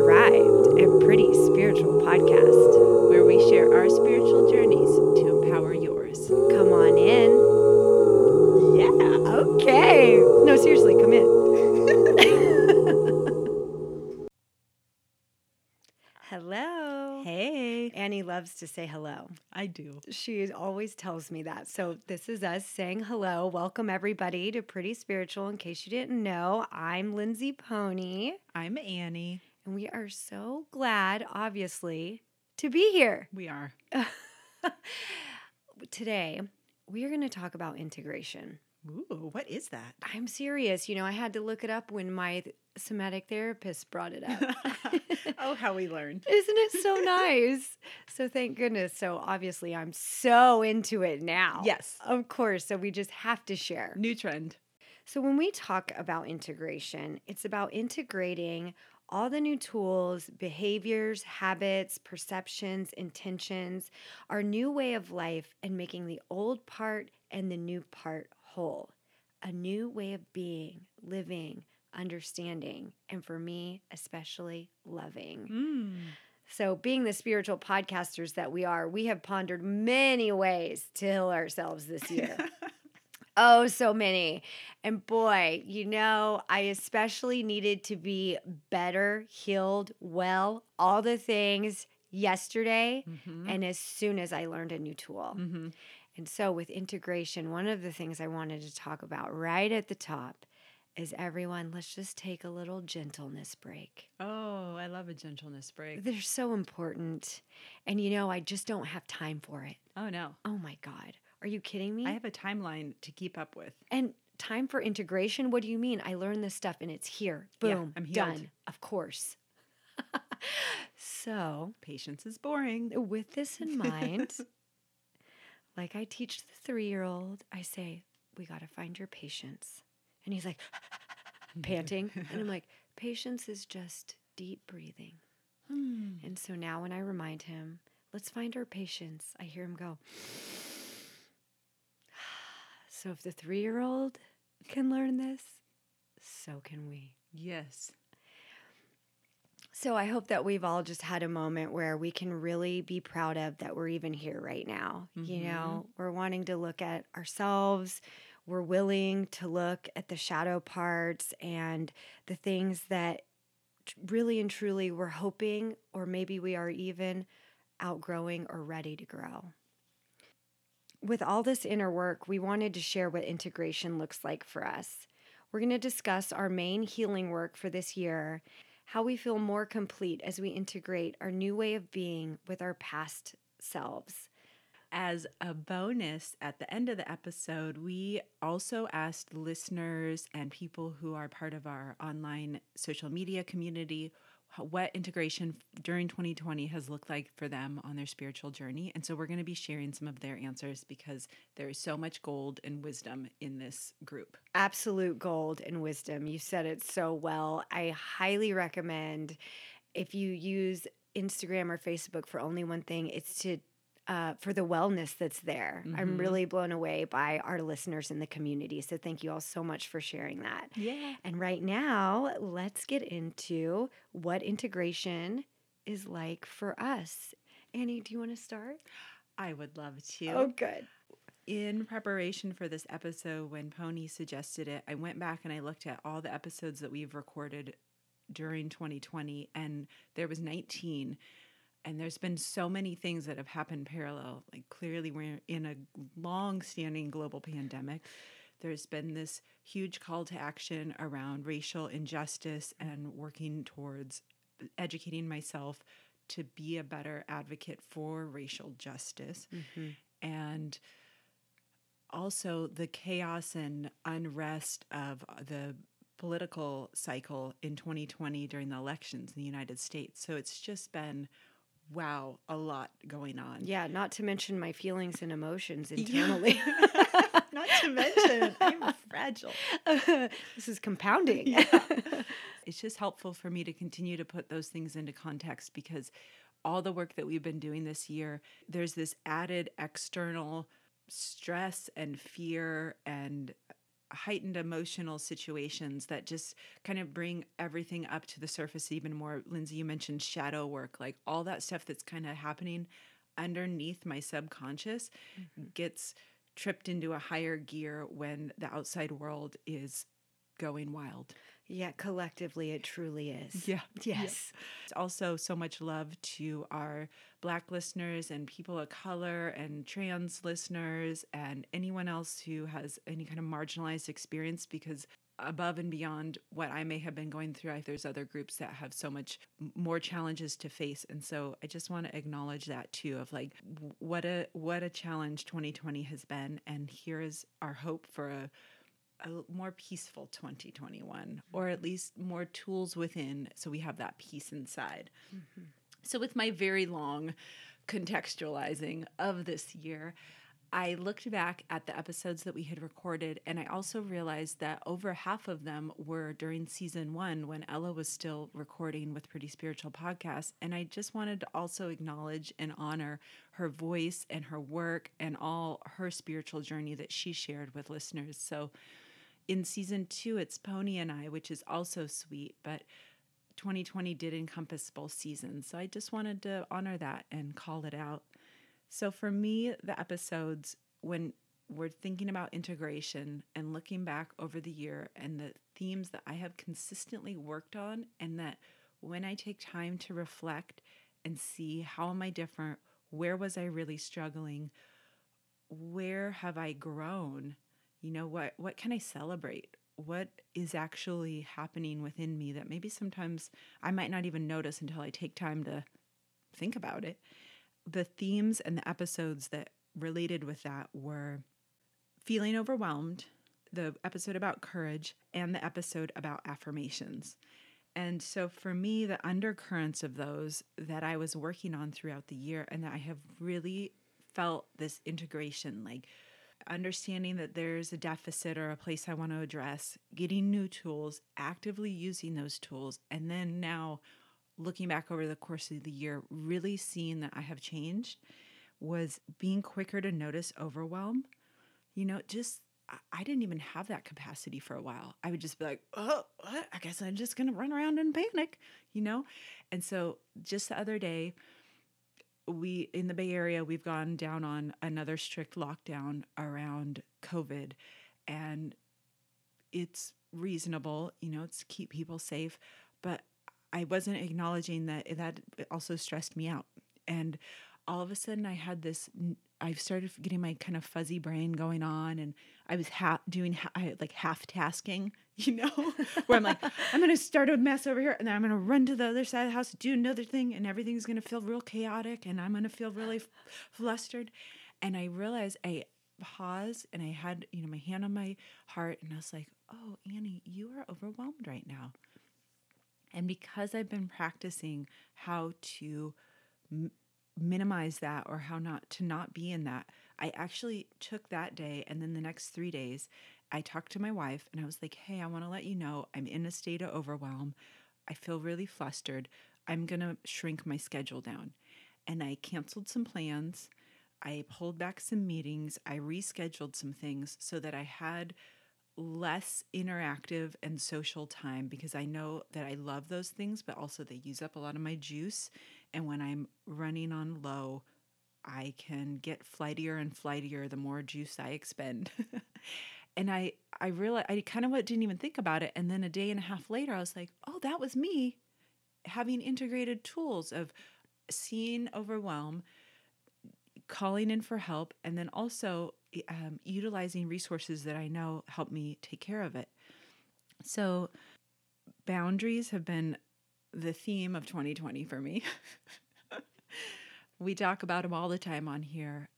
arrived at Pretty Spiritual Podcast. where we share our spiritual journeys to empower yours. Come on in. Yeah. Okay. No, seriously, come in. hello. Hey. Annie loves to say hello. I do. She always tells me that. So, this is us saying hello. Welcome, everybody, to Pretty Spiritual. In case you didn't know, I'm Lindsay Pony, I'm Annie. And we are so glad, obviously, to be here. We are. Today, we are going to talk about integration. Ooh, what is that? I'm serious. You know, I had to look it up when my somatic therapist brought it up. oh, how we learned. Isn't it so nice? So thank goodness. So obviously I'm so into it now. Yes. Of course. So we just have to share. New trend. So when we talk about integration, it's about integrating all the new tools, behaviors, habits, perceptions, intentions, our new way of life, and making the old part and the new part whole. A new way of being, living, understanding, and for me, especially loving. Mm. So, being the spiritual podcasters that we are, we have pondered many ways to heal ourselves this year. Oh, so many. And boy, you know, I especially needed to be better, healed, well, all the things yesterday Mhm. and as soon as I learned a new tool. Mhm. And so, with integration, one of the things I wanted to talk about right at the top is everyone, let's just take a little gentleness break. Oh, I love a gentleness break. They're so important. And you know, I just don't have time for it. Oh, no. Oh my God. Are you kidding me? I have a timeline to keep up with. And time for integration? What do you mean? I learned this stuff and it's here. Yeah, Boom. I'm healed. done. Of course. so, Patience is boring. with this in mind, like I teach the three year old, I say, we got to find your patience. And he's like, panting. and I'm like, patience is just deep breathing. Hmm. And so now when I remind him, let's find our patience, I hear him go, so if the three year old can learn this, so can we. Yes. So I hope that we've all just had a moment where we can really be proud of that we're even here right now. You mm-hmm. know, we're wanting to look at ourselves. We're willing to look at the shadow parts and the things that really and truly we're hoping, or maybe we are even outgrowing or ready to grow. With all this inner work, we wanted to share what integration looks like for us. We're going to discuss our main healing work for this year, how we feel more complete as we integrate our new way of being with our past selves. As a bonus at the end of the episode, we also asked listeners and people who are part of our online social media community what integration during 2020 has looked like for them on their spiritual journey. And so we're going to be sharing some of their answers because there is so much gold and wisdom in this group. Absolute gold and wisdom. You said it so well. I highly recommend if you use Instagram or Facebook for only one thing, it's to uh, for the wellness that's there. I'm Mhm. really blown away by our listeners in the community. So thank you all so much for sharing that. Yeah. And right now, let's get into what integration is like for us. Annie, do you want to start? I would love to. Oh, good. in preparation for this episode, when Pony suggested it, I went back and I looked at all the episodes that we've recorded during 2020, and there was 19. And there's been so many things that have happened parallel. Like, clearly, we're in a long standing global pandemic. There's been this huge call to action around racial injustice and working towards educating myself to be a better advocate for racial justice mm-hmm. and also the chaos and unrest of the political cycle in 2020 during the elections in the United States. So it's just been wow, a lot going on. Yeah, not to mention my feelings and emotions internally. Not to mention, I'm fragile. this is compounding. Yeah. It's just helpful for me to continue to put those things into context because all the work that we've been doing this year, there's this added external stress and fear and heightened emotional situations that just kind of bring everything up to the surface even more. Lindsay, you mentioned shadow work, like all that stuff that's kind of happening underneath my subconscious mm-hmm. gets tripped into a higher gear when the outside world is going wild. Yeah, collectively, it truly is. Yeah. Yes. Yeah. Also, so much love to our Black listeners and people of color and trans listeners and anyone else who has any kind of marginalized experience because above and beyond what I may have been going through, I, there's other groups that have so much more challenges to face. And so I just want to acknowledge that too of like what a what a challenge 2020 has been and here is our hope for a a more peaceful 2021 or at least more tools within so we have that peace inside. Mm-hmm. So, with my very long contextualizing of this year, I looked back at the episodes that we had recorded, and I also realized that over half of them were during season one when Ella was still recording with Pretty Spiritual Podcast. And I just wanted to also acknowledge and honor her voice and her work and all her spiritual journey that she shared with listeners. So, in season two, it's Pony and I, which is also sweet, but 2020 did encompass both seasons. So I just wanted to honor that and call it out. So for me, the episodes, when we're thinking about integration and looking back over the year and the themes that I have consistently worked on, and that when I take time to reflect and see how am I different, where was I really struggling, where have I grown, you know what what can i celebrate? What is actually happening within me that maybe sometimes i might not even notice until i take time to think about it. The themes and the episodes that related with that were feeling overwhelmed the episode about courage and the episode about affirmations. And so for me the undercurrents of those that i was working on throughout the year and that i have really felt this integration like understanding that there's a deficit or a place I want to address, getting new tools, actively using those tools, and then now looking back over the course of the year, really seeing that I have changed was being quicker to notice overwhelm. You know, just I didn't even have that capacity for a while. I would just be like, oh. I guess I'm just going to run around and panic, you know? And so just the other day, we in the Bay Area, we've gone down on another strict lockdown around COVID, and it's reasonable, you know, it's keep people safe, but I wasn't acknowledging that that also stressed me out. And all of a sudden, I had this. I've started getting my kind of fuzzy brain going on, and I was ha- doing ha- I, like half tasking, you know, where I'm like, I'm going to start a mess over here, and then I'm going to run to the other side of the house, do another thing, and everything's going to feel real chaotic, and I'm going to feel really f- flustered. And I realized I paused, and I had you know my hand on my heart, and I was like, Oh, Annie, you are overwhelmed right now. And because I've been practicing how to m- minimize that or how not to not be in that, I actually took that day and then the next three days, I talked to my wife and I was like, hey, I want to let you know I'm in a state of overwhelm. I feel really flustered. I'm going to shrink my schedule down. And I canceled some plans. I pulled back some meetings. I rescheduled some things so that I had less interactive and social time because I know that I love those things, but also they use up a lot of my juice. And when I'm running on low, I can get flightier and flightier the more juice I expend. and I I realized I kind of didn't even think about it. And then a day and a half later, I was like, oh, that was me having integrated tools of seeing overwhelm, calling in for help, and then also um, utilizing resources that I know help me take care of it. So, boundaries have been the theme of 2020 for me. we talk about them all the time on here.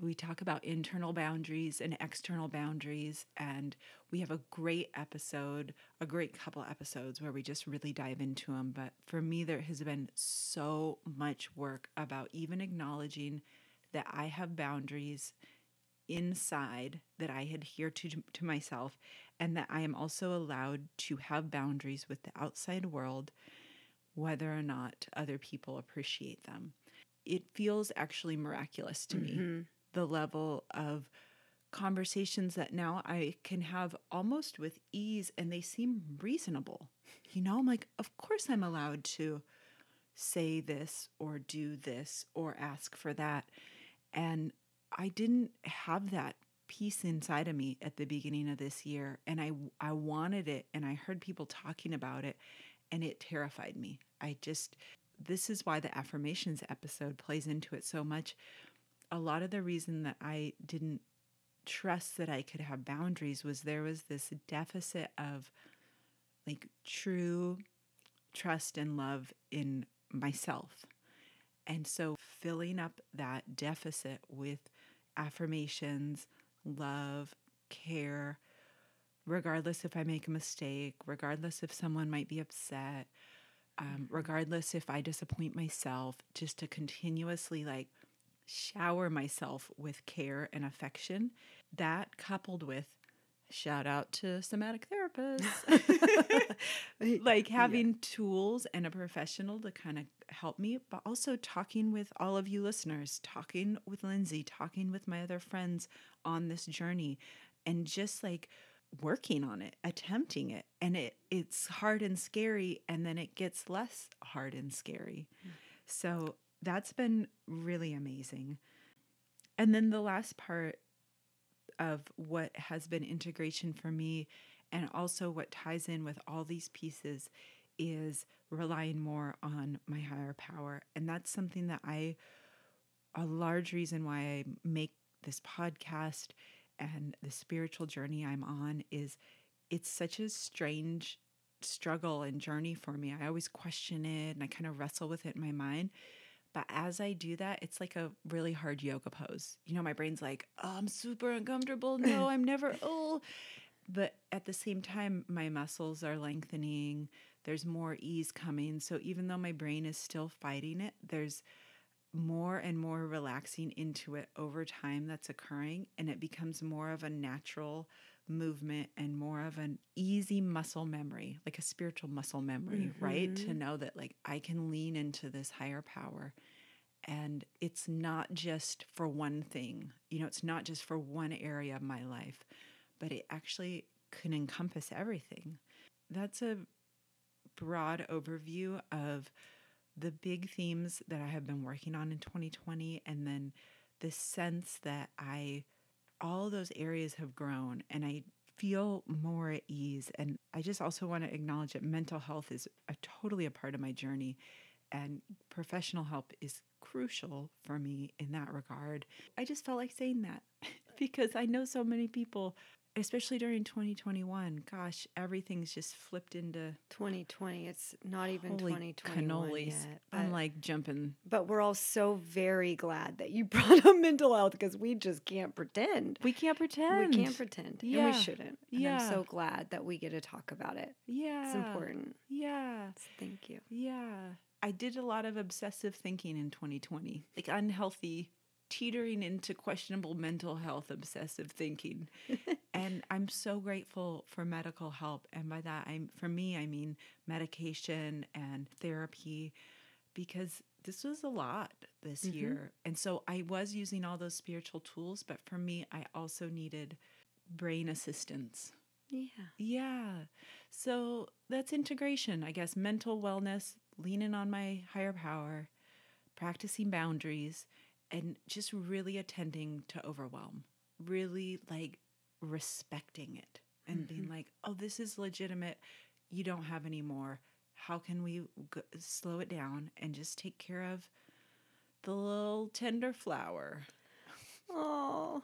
We talk about internal boundaries and external boundaries, and we have a great episode, a great couple episodes where we just really dive into them. But for me, there has been so much work about even acknowledging that I have boundaries inside that I adhere to to myself and that I am also allowed to have boundaries with the outside world whether or not other people appreciate them. It feels actually miraculous to mm-hmm. me the level of conversations that now I can have almost with ease and they seem reasonable. You know, I'm like, of course I'm allowed to say this or do this or ask for that. And I didn't have that peace inside of me at the beginning of this year and I I wanted it and I heard people talking about it and it terrified me. I just this is why the affirmations episode plays into it so much. A lot of the reason that I didn't trust that I could have boundaries was there was this deficit of like true trust and love in myself. And so filling up that deficit with affirmations, love, care, regardless if I make a mistake, regardless if someone might be upset, um, regardless if I disappoint myself, just to continuously like shower myself with care and affection. That coupled with shout out to somatic therapists, like having yeah. tools and a professional to kind of help me, but also talking with all of you listeners, talking with Lindsay, talking with my other friends on this journey, and just like working on it, attempting it. And it it's hard and scary and then it gets less hard and scary. Mm. So that's been really amazing. And then the last part of what has been integration for me and also what ties in with all these pieces is relying more on my higher power. And that's something that I, a large reason why I make this podcast and the spiritual journey I'm on is it's such a strange struggle and journey for me. I always question it and I kind of wrestle with it in my mind. But as I do that, it's like a really hard yoga pose. You know, my brain's like, oh, I'm super uncomfortable. No, I'm never, oh. But at the same time, my muscles are lengthening. There's more ease coming. So even though my brain is still fighting it, there's more and more relaxing into it over time that's occurring and it becomes more of a natural movement and more of an easy muscle memory like a spiritual muscle memory mm-hmm. right? To know that like i can lean into this higher power. And it's not just for one thing you know it's not just for one area of my life but it actually can encompass everything. That's a broad overview of the big themes that I have been working on in 2020 and then the sense that I all those areas have grown and I feel more at ease and I just also want to acknowledge that mental health is a, totally a part of my journey and professional help is crucial for me in that regard. I just felt like saying that because I know so many people especially during 2021 gosh everything's just flipped into 2020 it's not even 2021 cannolis. yet, i'm like jumping. but we're all so very glad that you brought up mental health because we just can't pretend. We can't pretend we can't pretend. yeah. and we shouldn't and yeah i'm so glad that we get to talk about it. Yeah. it's important. Yeah. So thank you. Yeah. I did a lot of obsessive thinking in 2020 like unhealthy teetering into questionable mental health obsessive thinking. And i'm so grateful for medical help. And by that i'm for me i mean medication and therapy because this was a lot this mm-hmm. year. And so i was using all those spiritual tools but for me i also needed brain assistance. Yeah. Yeah. So that's integration i guess. Mental wellness leaning on my higher power practicing boundaries and just really attending to overwhelm, really like respecting it and mm-hmm. being like, oh, this is legitimate. You don't have any more. How can we g- slow it down and just take care of the little tender flower? Oh,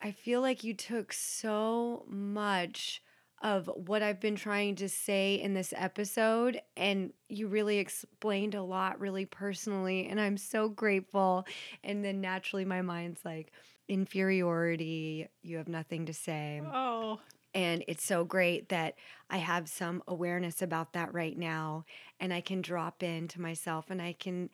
I feel like you took so much of what I've been trying to say in this episode. And you really explained a lot, really personally. And I'm so grateful. And then naturally, my mind's like, inferiority, you have nothing to say. Oh. And it's so great that I have some awareness about that right now. And I can drop into myself and I can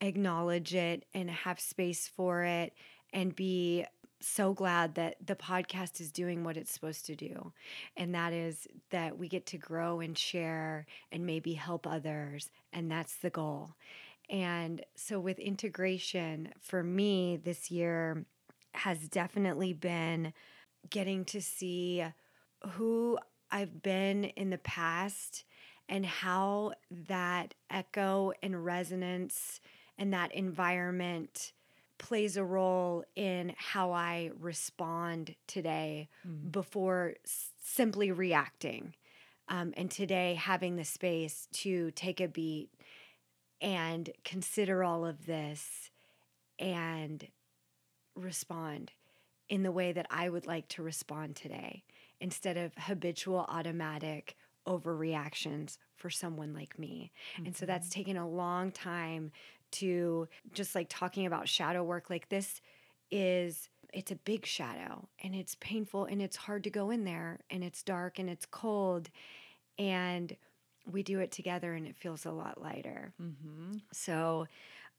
acknowledge it and have space for it and be so glad that the podcast is doing what it's supposed to do. And that is that we get to grow and share and maybe help others. And that's the goal. And so, with integration, for me this year, has definitely been getting to see who I've been in the past and how that echo and resonance and that environment plays a role in how I respond today mm. before s- simply reacting. Um, and today, having the space to take a beat and consider all of this and respond in the way that I would like to respond today instead of habitual automatic overreactions for someone like me. Mm-hmm. And so that's mm-hmm. taken a long time to just like talking about shadow work like this is it's a big shadow and it's painful and it's hard to go in there and it's dark and it's cold and we do it together and it feels a lot lighter. Mm-hmm. So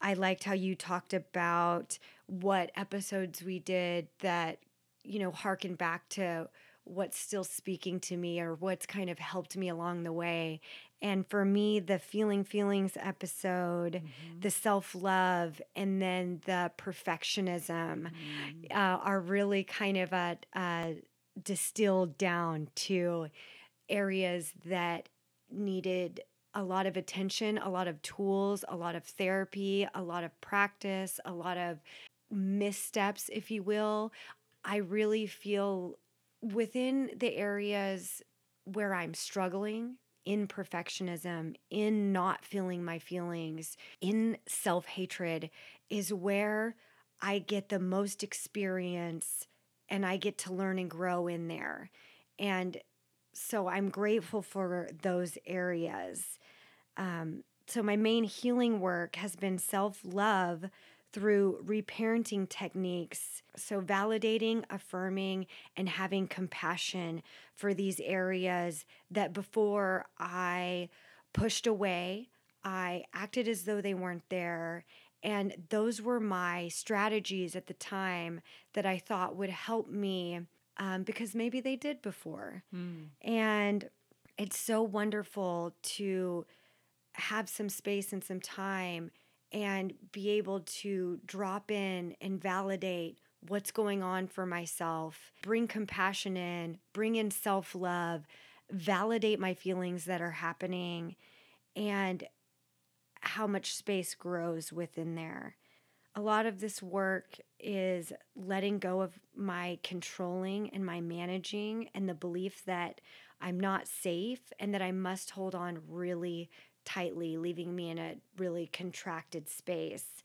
I liked how you talked about what episodes we did that, you know, harken back to what's still speaking to me or what's kind of helped me along the way. And for me, the Feeling Feelings episode, mm-hmm. the self love, and then the perfectionism mm-hmm. uh, are really kind of a, a distilled down to areas that needed a lot of attention, a lot of tools, a lot of therapy, a lot of practice, a lot of missteps, if you will. I really feel within the areas where I'm struggling in perfectionism, in not feeling my feelings, in self hatred, is where I get the most experience and I get to learn and grow in there. And so I'm grateful for those areas. Um, so, my main healing work has been self love through reparenting techniques. So, validating, affirming, and having compassion for these areas that before I pushed away, I acted as though they weren't there. And those were my strategies at the time that I thought would help me um, because maybe they did before. Mm. And it's so wonderful to have some space and some time and be able to drop in and validate what's going on for myself, bring compassion in, bring in self love, validate my feelings that are happening, and how much space grows within there. A lot of this work is letting go of my controlling and my managing and the belief that I'm not safe and that I must hold on really tightly, leaving me in a really contracted space.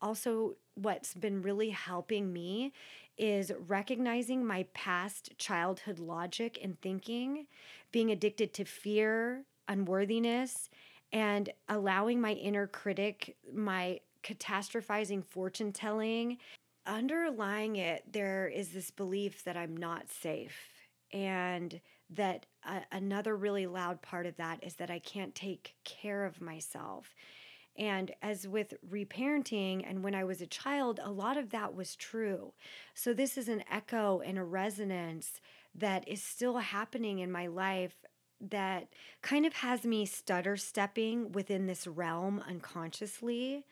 Also, what's been really helping me is recognizing my past childhood logic and thinking, being addicted to fear, unworthiness, and allowing my inner critic, my catastrophizing fortune telling. Underlying it, there is this belief that I'm not safe and that another really loud part of that is that I can't take care of myself. And as with reparenting, and when I was a child, a lot of that was true. So, this is an echo and a resonance that is still happening in my life that kind of has me stutter stepping within this realm unconsciously.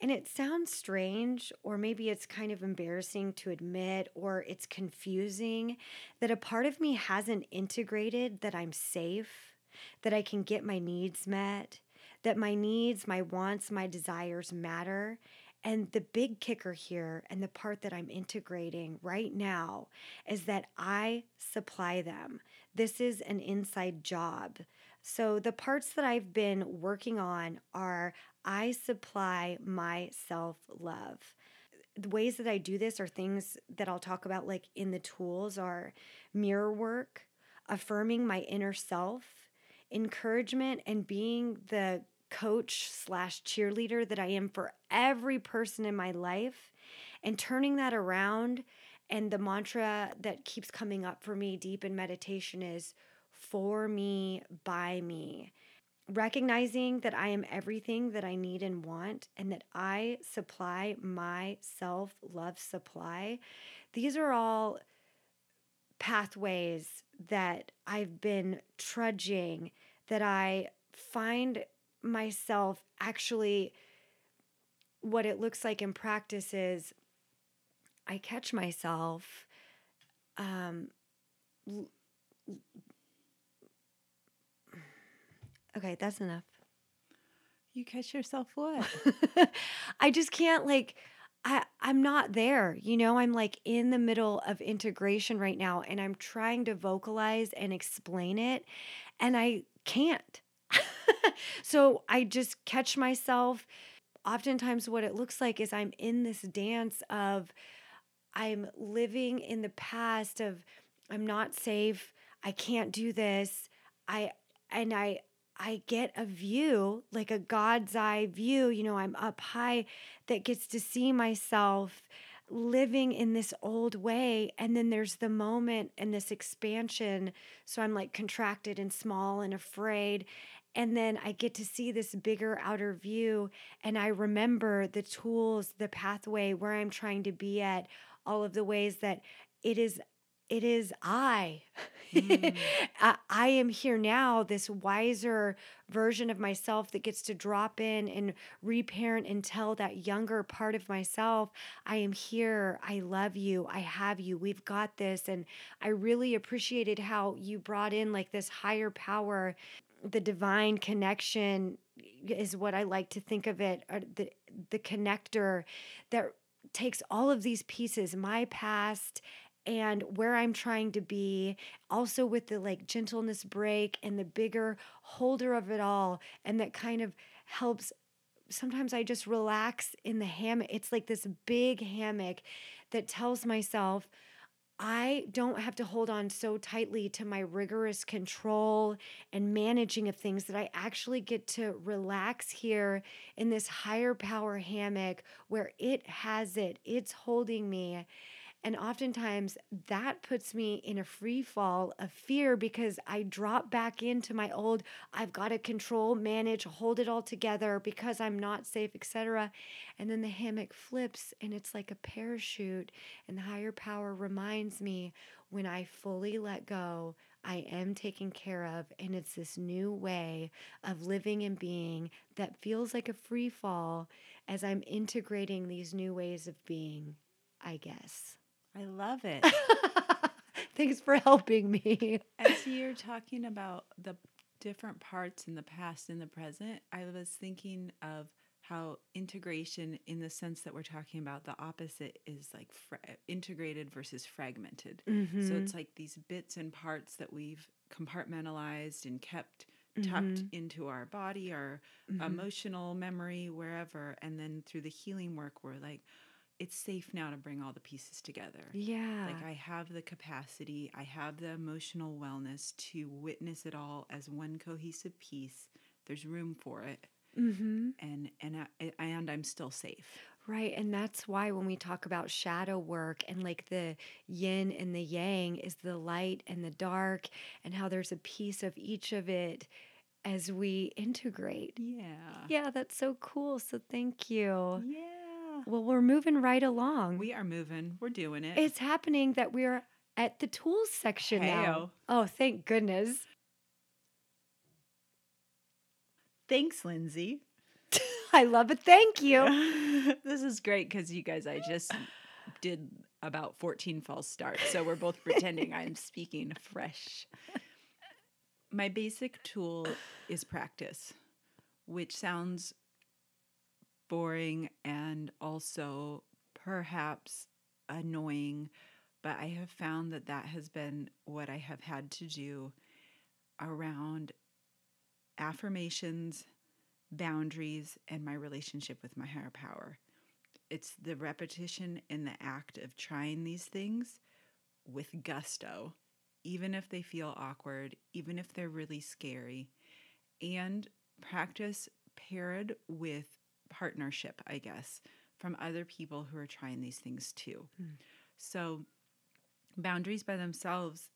And it sounds strange, or maybe it's kind of embarrassing to admit, or it's confusing that a part of me hasn't integrated that I'm safe, that I can get my needs met, that my needs, my wants, my desires matter. And the big kicker here, and the part that I'm integrating right now, is that I supply them. This is an inside job. So, the parts that I've been working on are I supply my self love. The ways that I do this are things that I'll talk about, like in the tools, are mirror work, affirming my inner self, encouragement, and being the coach slash cheerleader that I am for every person in my life, and turning that around. And the mantra that keeps coming up for me deep in meditation is for me, by me recognizing that I am everything that I need and want, and that I supply my self love supply. These are all pathways that I've been trudging, that I find myself actually what it looks like in practice is I catch myself um Okay, that's enough. You catch yourself what? I just can't like I I'm not there. You know, I'm like in the middle of integration right now and I'm trying to vocalize and explain it and I can't. so I just catch myself oftentimes what it looks like is I'm in this dance of I'm living in the past of I'm not safe. I can't do this. I and I I get a view, like a God's eye view, you know, I'm up high that gets to see myself living in this old way and then there's the moment and this expansion. So I'm like contracted and small and afraid and then I get to see this bigger outer view and I remember the tools, the pathway where I'm trying to be at all of the ways that it is it is I. Mm. I. I am here now, this wiser version of myself that gets to drop in and reparent and tell that younger part of myself, I am here. I love you. I have you. We've got this. And I really appreciated how you brought in like this higher power, the divine connection is what I like to think of it, or the the connector that takes all of these pieces, my past and where I'm trying to be, also with the like gentleness break and the bigger holder of it all. And that kind of helps. Sometimes I just relax in the hammock. It's like this big hammock that tells myself, I don't have to hold on so tightly to my rigorous control and managing of things that I actually get to relax here in this higher power hammock where it has it, it's holding me. And oftentimes that puts me in a free fall of fear because I drop back into my old, I've got to control, manage, hold it all together because I'm not safe, etc. And then the hammock flips and it's like a parachute. And the higher power reminds me when I fully let go, I am taken care of. And it's this new way of living and being that feels like a free fall as I'm integrating these new ways of being, I guess. I love it. Thanks for helping me. As you're talking about the different parts in the past and the present, I was thinking of how integration, in the sense that we're talking about, the opposite is like fra- integrated versus fragmented. So Mhm. it's like these bits and parts that we've compartmentalized and kept tucked Mhm. into our body, our Mhm. emotional memory, wherever. And then through the healing work, we're like, it's safe now to bring all the pieces together. Yeah. Like I have the capacity, I have the emotional wellness to witness it all as one cohesive piece. There's room for it, mm-hmm. and and I, and I'm still safe. Right. And that's why when we talk about shadow work and like the yin and the yang is the light and the dark, and how there's a piece of each of it as we integrate. Yeah. Yeah, that's so cool. So thank you. Yeah. Well, we're moving right along. We are moving. We're doing it. it's happening that we're at the tools section now. Oh, thank goodness. Thanks, Lindsay. I love it. Thank you. this is great because you guys, I just did about 14 false starts. So we're both pretending I'm speaking fresh. My basic tool is practice, which sounds boring and also perhaps annoying, but I have found that that has been what I have had to do around affirmations, boundaries, and my relationship with my higher power. It's the repetition and the act of trying these things with gusto, even if they feel awkward, even if they're really scary, and practice paired with partnership, I guess, from other people who are trying these things too. Mm. So, boundaries by themselves,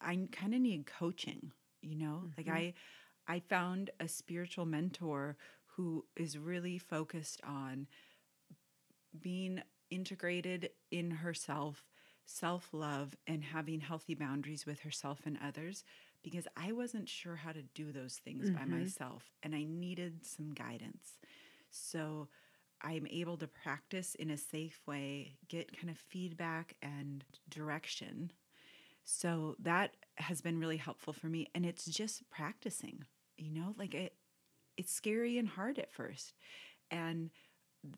I kind of need coaching, you know? Like Mhm. I I found a spiritual mentor who is really focused on being integrated in herself, self love, and having healthy boundaries with herself and others because I wasn't sure how to do those things by Mhm. myself and I needed some guidance. So I'm able to practice in a safe way, get kind of feedback and direction. So that has been really helpful for me. And it's just practicing, you know, like it, it's scary and hard at first. And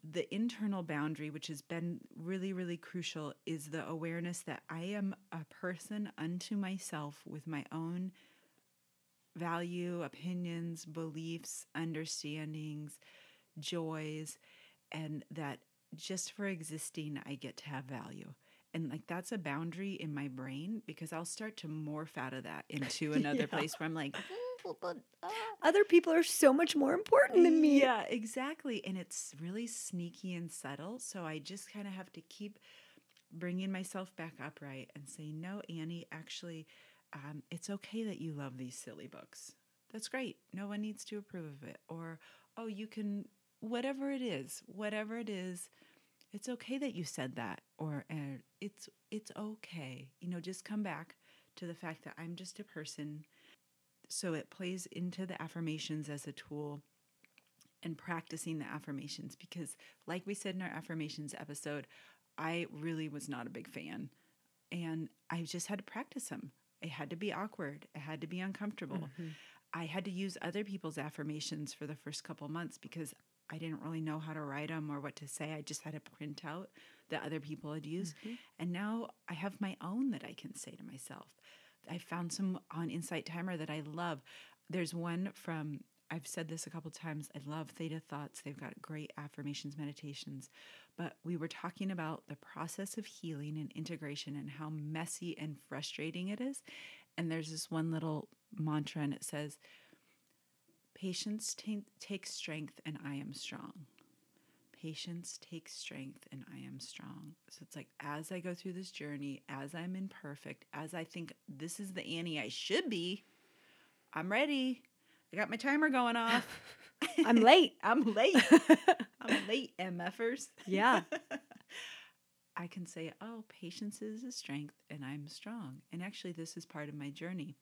the internal boundary, which has been really, really crucial, is the awareness that I am a person unto myself with my own value, opinions, beliefs, understandings, joys, and that just for existing, I get to have value. And like that's a boundary in my brain because I'll start to morph out of that into another yeah. place where I'm like, other people are so much more important than me. Yeah, exactly. And it's really sneaky and subtle. So I just kind of have to keep bringing myself back upright and say, no, Annie, actually, um, it's okay that you love these silly books. That's great. No one needs to approve of it. Or, oh, you can, whatever it is, whatever it is, it's okay that you said that. Or uh, it's it's okay. You know, just come back to the fact that I'm just a person. So it plays into the affirmations as a tool and practicing the affirmations because, like we said in our affirmations episode, I really was not a big fan. And I just had to practice them. It had to be awkward. It had to be uncomfortable. Mm-hmm. I had to use other people's affirmations for the first couple months because I didn't really know how to write them or what to say. I just had a printout that other people had used. Mm-hmm. And now I have my own that I can say to myself. I found some on Insight Timer that I love. There's one from, I've said this a couple times. I love Theta Thoughts. They've got great affirmations, meditations. But we were talking about the process of healing and integration and how messy and frustrating it is. And there's this one little mantra, and it says, Patience t- takes strength, and I am strong. Patience takes strength, and I am strong. So it's like as I go through this journey, as I'm imperfect, as I think this is the Annie I should be, I'm ready. I got my timer going off. I'm late. I'm late. I'm late, MFers. Yeah. I can say, oh, patience is a strength and I'm strong. And actually, this is part of my journey.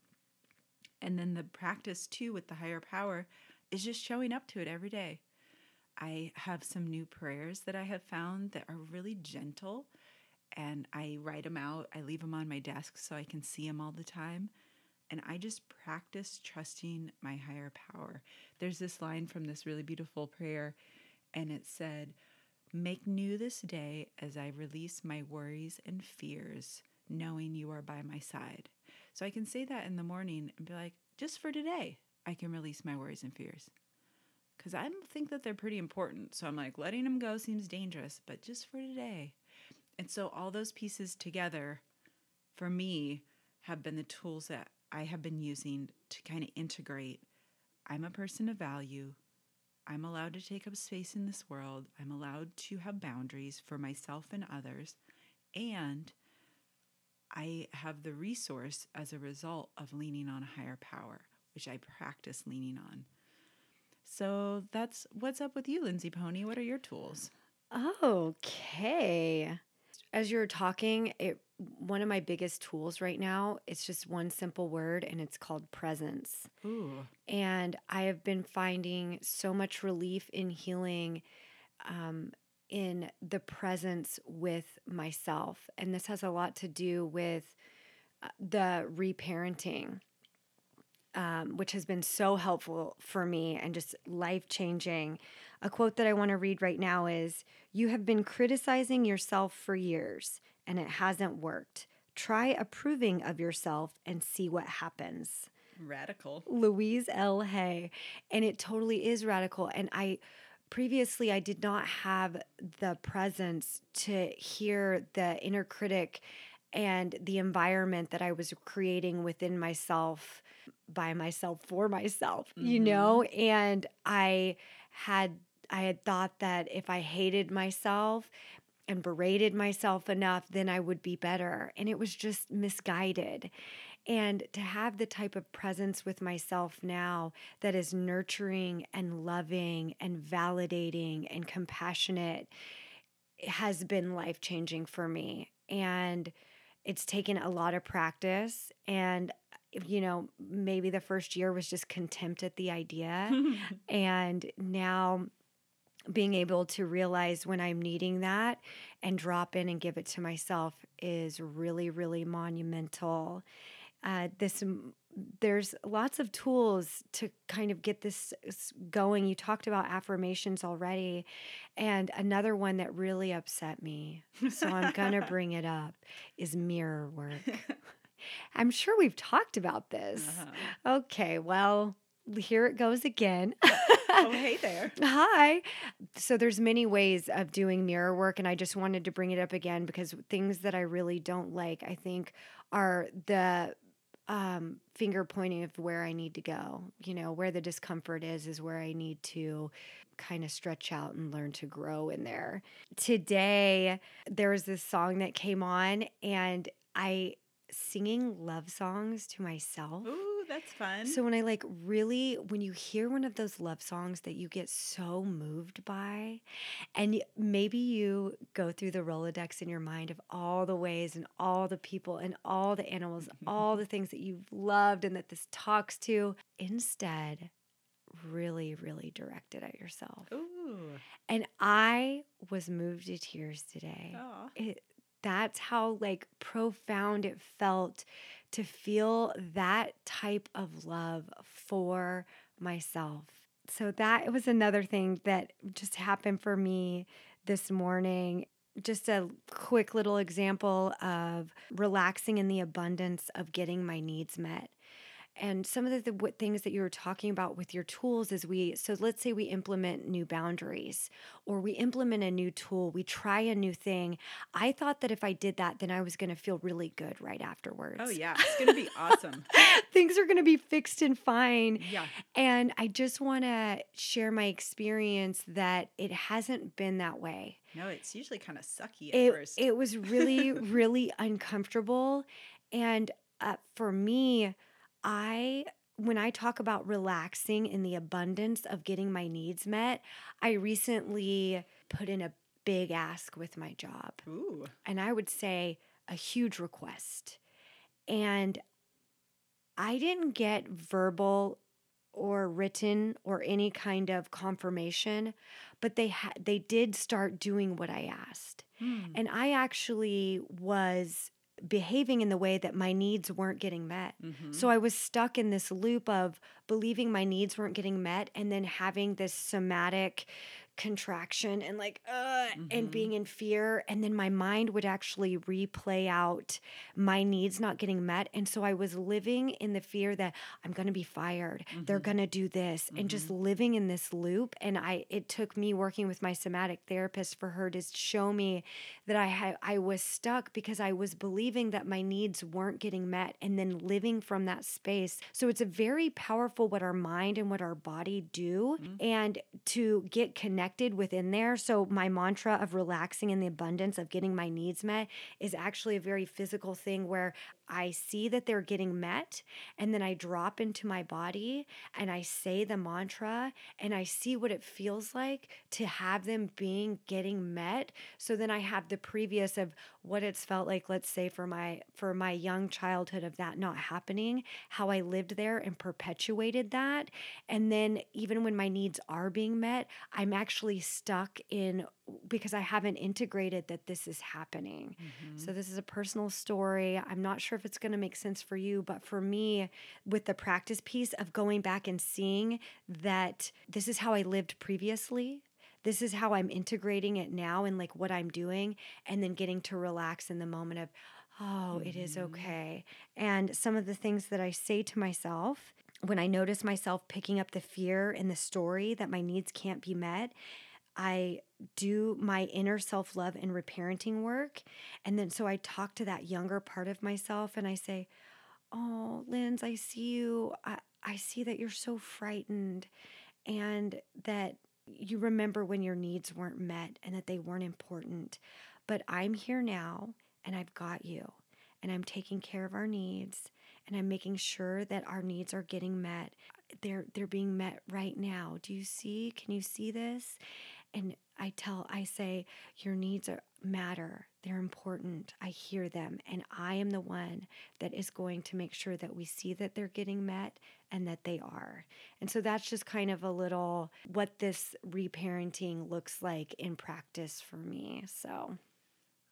And then the practice too with the higher power is just showing up to it every day. I have some new prayers that I have found that are really gentle and I write them out. I leave them on my desk so I can see them all the time. And I just practice trusting my higher power. There's this line from this really beautiful prayer, and it said, Make new this day as I release my worries and fears, knowing you are by my side. So I can say that in the morning and be like, just for today, I can release my worries and fears. Because I think that they're pretty important. So I'm like, letting them go seems dangerous, but just for today. And so all those pieces together, for me, have been the tools that I have been using to kind of integrate. I'm a person of value. I'm allowed to take up space in this world. I'm allowed to have boundaries for myself and others. And I have the resource as a result of leaning on a higher power, which I practice leaning on. So that's what's up with you, Lindsay Pony. What are your tools? Okay. As you're talking, it one of my biggest tools right now, it's just one simple word and it's called presence. Ooh. And I have been finding so much relief in healing um, in the presence with myself. And this has a lot to do with uh, the reparenting, um, which has been so helpful for me and just life changing. A quote that I want to read right now is You have been criticizing yourself for years and it hasn't worked. Try approving of yourself and see what happens. Radical. Louise L. Hay. And it totally is radical. And I previously I did not have the presence to hear the inner critic and the environment that I was creating within myself by myself for myself, mm-hmm. you know? And I had I had thought that if I hated myself and berated myself enough, then I would be better. And it was just misguided. And to have the type of presence with myself now that is nurturing and loving and validating and compassionate has been life changing for me. And it's taken a lot of practice. And, you know, maybe the first year was just contempt at the idea. and now being able to realize when I'm needing that and drop in and give it to myself is really, really monumental. Uh, this there's lots of tools to kind of get this going. You talked about affirmations already, and another one that really upset me, so I'm going to bring it up, is mirror work. I'm sure we've talked about this. Uh-huh. Okay, well, here it goes again. oh, hey there. Hi. So there's many ways of doing mirror work and I just wanted to bring it up again because things that I really don't like, I think are the um, finger pointing of where I need to go. You know, where the discomfort is, is where I need to kind of stretch out and learn to grow in there. Today, there was this song that came on, and I singing love songs to myself. Ooh that's fun. So when I like really, when you hear one of those love songs that you get so moved by, and maybe you go through the Rolodex in your mind of all the ways and all the people and all the animals, all the things that you've loved and that this talks to, instead, really, really direct it at yourself. Ooh. And I was moved to tears today. It, that's how like profound it felt to feel that type of love for myself. So that was another thing that just happened for me this morning. Just a quick little example of relaxing in the abundance of getting my needs met. And some of the, the things that you were talking about with your tools is we, so let's say we implement new boundaries or we implement a new tool, we try a new thing. I thought that if I did that, then I was going to feel really good right afterwards. Oh, yeah. It's going to be awesome. things are going to be fixed and fine. Yeah. And I just want to share my experience that it hasn't been that way. No, it's usually kind of sucky at it, first. It was really, really uncomfortable. And uh, for me, I when I talk about relaxing in the abundance of getting my needs met, I recently put in a big ask with my job. Ooh. And I would say a huge request. And I didn't get verbal or written or any kind of confirmation, but they ha- they did start doing what I asked. Hmm. And I actually was behaving in the way that my needs weren't getting met. Mm-hmm. So I was stuck in this loop of believing my needs weren't getting met and then having this somatic contraction and like uh mm-hmm. and being in fear and then my mind would actually replay out my needs not getting met and so I was living in the fear that I'm going to be fired mm-hmm. they're going to do this mm-hmm. and just mm-hmm. living in this loop and I it took me working with my somatic therapist for her to show me that I had I was stuck because I was believing that my needs weren't getting met and then living from that space so it's a very powerful what our mind and what our body do mm-hmm. and to get connected connected within there. So, my mantra of relaxing in the abundance of getting my needs met is actually a very physical thing where I see that they're getting met, and then I drop into my body and I say the mantra and I see what it feels like to have them being getting met. So then I have the previous of what it's felt like, let's say for my for my young childhood of that not happening, how I lived there and perpetuated that. And then even when my needs are being met, I'm actually stuck in because I haven't integrated that this is happening. Mm-hmm. So, this is a personal story. I'm not sure if it's going to make sense for you, but for me, with the practice piece of going back and seeing that this is how I lived previously. This is how I'm integrating it now and like what I'm doing, and then getting to relax in the moment of, oh, mm-hmm. it is mm-hmm. okay. And some of the things that I say to myself when I notice myself picking up the fear in the story that my needs can't be met I do my inner self love and reparenting work. And then so I talk to that younger part of myself and I say, Oh, Linz, I see you. I, I see that you're so frightened and that you remember when your needs weren't met and that they weren't important. But I'm here now and I've got you and I'm taking care of our needs and I'm making sure that our needs are getting met. They're they're being met right now. Do you see? Can you see this? And I tell, I say, your needs are, matter. They're important. I hear them. And I am the one that is going to make sure that we see that they're getting met and that they are. And so that's just kind of a little what this reparenting looks like in practice for me. So.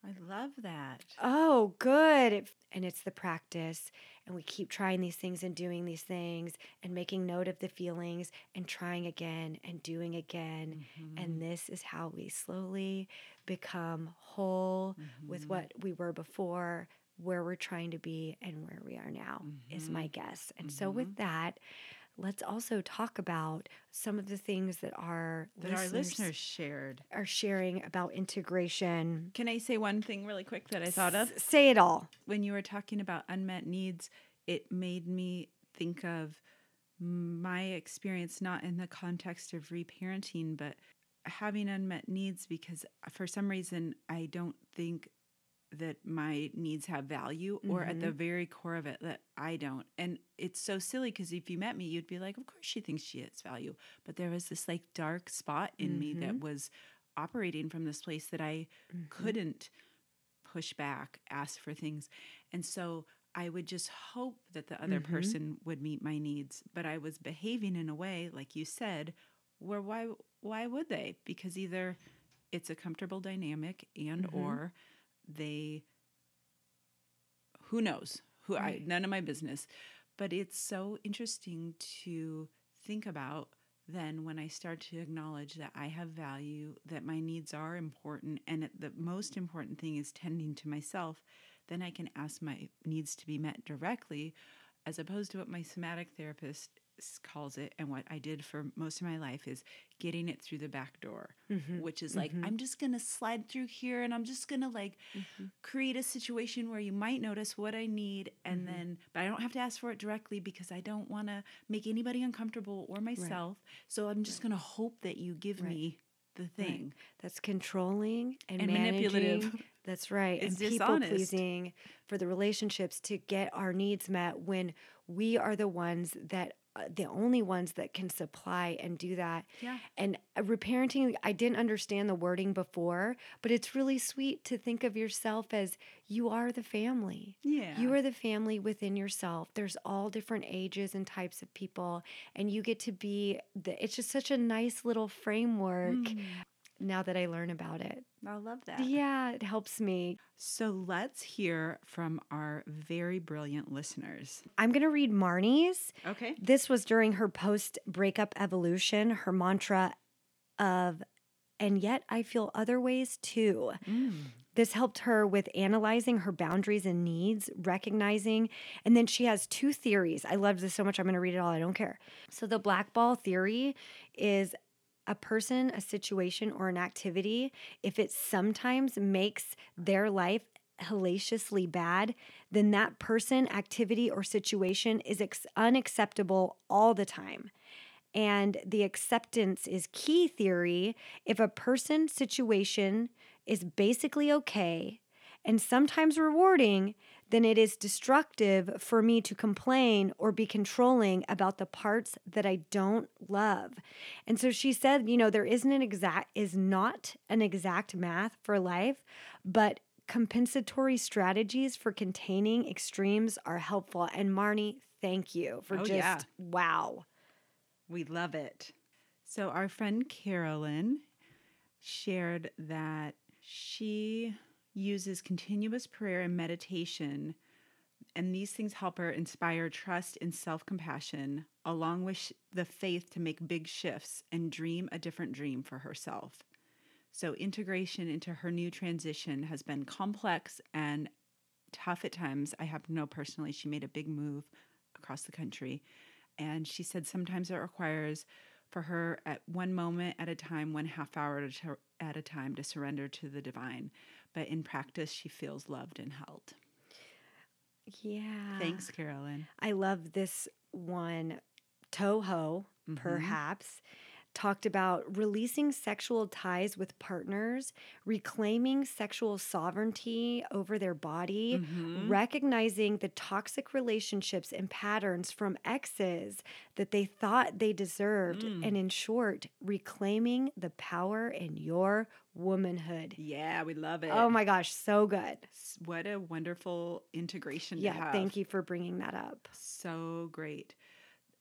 I love that. Oh, good. And it's the practice. And we keep trying these things and doing these things and making note of the feelings and trying again and doing again. Mm-hmm. And this is how we slowly become whole mm-hmm. with what we were before, where we're trying to be, and where we are now, mm-hmm. is my mm-hmm. guess. And so, with mm-hmm. that, let's also talk about some of the things that our that listeners our listeners shared are sharing about integration. Can I say one thing really quick that I thought of? S- say it all. When you were talking about unmet needs, it made me think of my experience not in the context of reparenting but having unmet needs because uh, for some reason I don't think that my needs have value or mm-hmm. at the mm-hmm. very core of it that I don't. And it's so silly because if you met me, you'd be like, of course she thinks she has value. But there was this like dark spot in mm-hmm. me that mm-hmm. was operating from this place that I mm-hmm. couldn't push back, ask for things. And so I would just hope that the other mm-hmm. person would meet my needs. But I was behaving in a way, like you said, where why why would they? Because either it's a comfortable dynamic and or they who knows who right. I none of my business but it's so interesting to think about then when I start to acknowledge that I have value, that my needs are important, and the most important thing is tending to myself, then I can ask my needs to be met directly, as opposed to what my somatic therapist calls it and what I did for most of my life is getting it through the back door, mm-hmm. which is like, mm-hmm. I'm just going to slide through here and I'm just going to like mm-hmm. create a situation where you might notice what I need. And mm-hmm. then, but I don't have to ask for it directly because I don't want to make anybody uncomfortable or myself. Right. So I'm just right. going to hope that you give right. me the thing. That's controlling and, and manipulative. That's right. It's and people pleasing for the relationships to get our needs met when we are the ones that the only ones that can supply and do that. Yeah. And uh, reparenting, I didn't understand the wording before, but it's really sweet to think of yourself as you are the family. Yeah. You are the family within yourself. There's all different ages and types of people, and you get to be the, it's just such a nice little framework. Mm now that I learn about it. I love that. Yeah, it helps me. So let's hear from our very brilliant listeners. I'm going to read Marnie's. Okay. This was during her post breakup evolution, her mantra of, and yet I feel other ways too. Mm. This helped her with analyzing her boundaries and needs, recognizing, and then she has two theories. I love this so much. I'm going to read it all. I don't care. So, the black ball theory is a person, a situation, or an activity, if it sometimes makes their life hellaciously bad, then that person, activity, or situation is ex- unacceptable all the time. And the acceptance is key theory. If a person, situation is basically okay and sometimes rewarding, then it is destructive for me to complain or be controlling about the parts that I don't love. And so she said, you know, there isn't an exact is not an exact math for life, but compensatory strategies for containing extremes are helpful. And Marnie, thank you for oh, just yeah. wow. We love it. So our friend Carolyn shared that she uses continuous prayer and meditation, and these things help her inspire trust and self compassion, along with the faith to make big shifts and dream a different dream for herself. So, integration into her new transition has been complex and tough at times. I happen to know personally she made a big move across the country. And she said sometimes it requires for her at one moment at a time, one half hour at a time to surrender to the divine but in practice, she feels loved and held. Yeah. Thanks, Carolyn. I love this one, Toho, mm-hmm. perhaps. Talked about releasing sexual ties with partners, reclaiming sexual sovereignty over their body, Mhm. recognizing the toxic relationships and patterns from exes that they thought they deserved, Mm. and in short, reclaiming the power in your womanhood. Yeah, we love it. Oh my gosh, so good. What a wonderful integration Yeah, have. thank you for bringing that up. So great.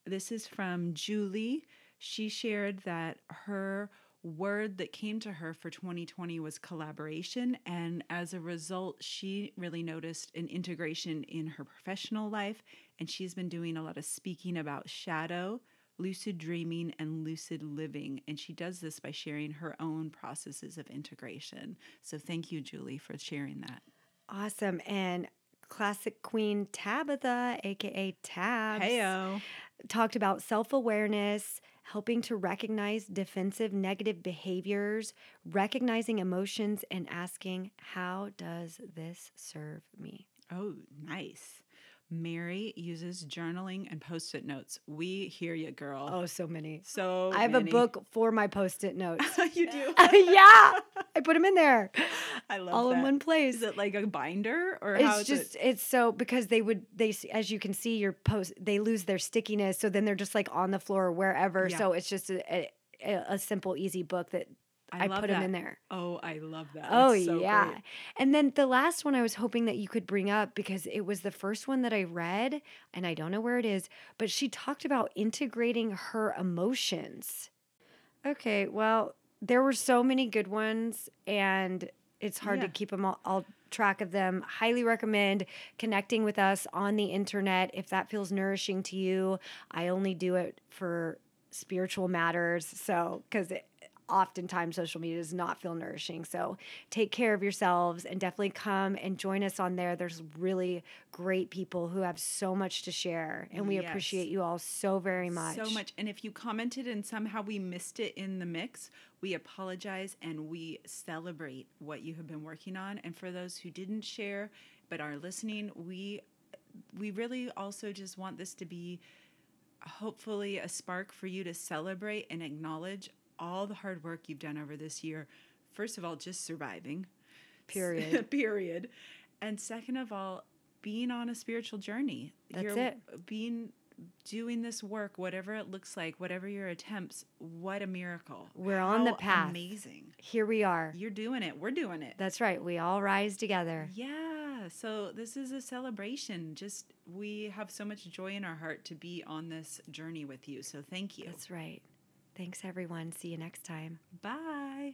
This is from Julie. She shared that her word that came to her for 2020 was collaboration. And as a result, she really noticed an integration in her professional life. And she's been doing a lot of speaking about shadow, lucid dreaming, and lucid living. And she does this by sharing her own processes of integration. So thank you, Julie, for sharing that. Awesome. And classic queen Tabitha, aka Tabs, Heyo. talked about self awareness, helping to recognize defensive negative behaviors, recognizing emotions, and asking, How does this serve me? Oh, nice. Mary uses journaling and post it notes. We hear you, girl. Oh, so many. so I have many. a book for my post it notes. you do? yeah, I put them in there I love all that. in one place. Is it like a binder or it's is just it? it's so because they would they as you can see your post they lose their stickiness so then they're just like on the floor or wherever Yeah. so it's just a, a, a simple easy book that I, love put them in there. Oh, I love that. Oh so yeah. great. And then the last one I was hoping that you could bring up because it was the first one that I read and I don't know where it is, but she talked about integrating her emotions. Okay, well, there were so many good ones and it's hard Yeah. to keep them all, all track of them. Highly recommend connecting with us on the internet if that feels nourishing to you. I only do it for spiritual matters, so cuz oftentimes social media does not feel nourishing. So take care of yourselves and definitely come and join us on there. There's really great people who have so much to share, and we Yes. appreciate you all so very much. So much. And if you commented and somehow we missed it in the mix, we apologize and we celebrate what you have been working on. And for those who didn't share but are listening, we we really also just want this to be hopefully a spark for you to celebrate and acknowledge all the hard work you've done over this year. First of all, just surviving. Period. Period. And second of all, being on a spiritual journey. That's it. Being doing this work, whatever it looks like, whatever your attempts, what a miracle. We're on the path. Amazing. Here we are. You're doing it. We're doing it. That's right. We all rise together. Yeah. So this is a celebration. Just we have so much joy in our heart to be on this journey with you. So thank you. That's right. Thanks, everyone. See you next time. Bye.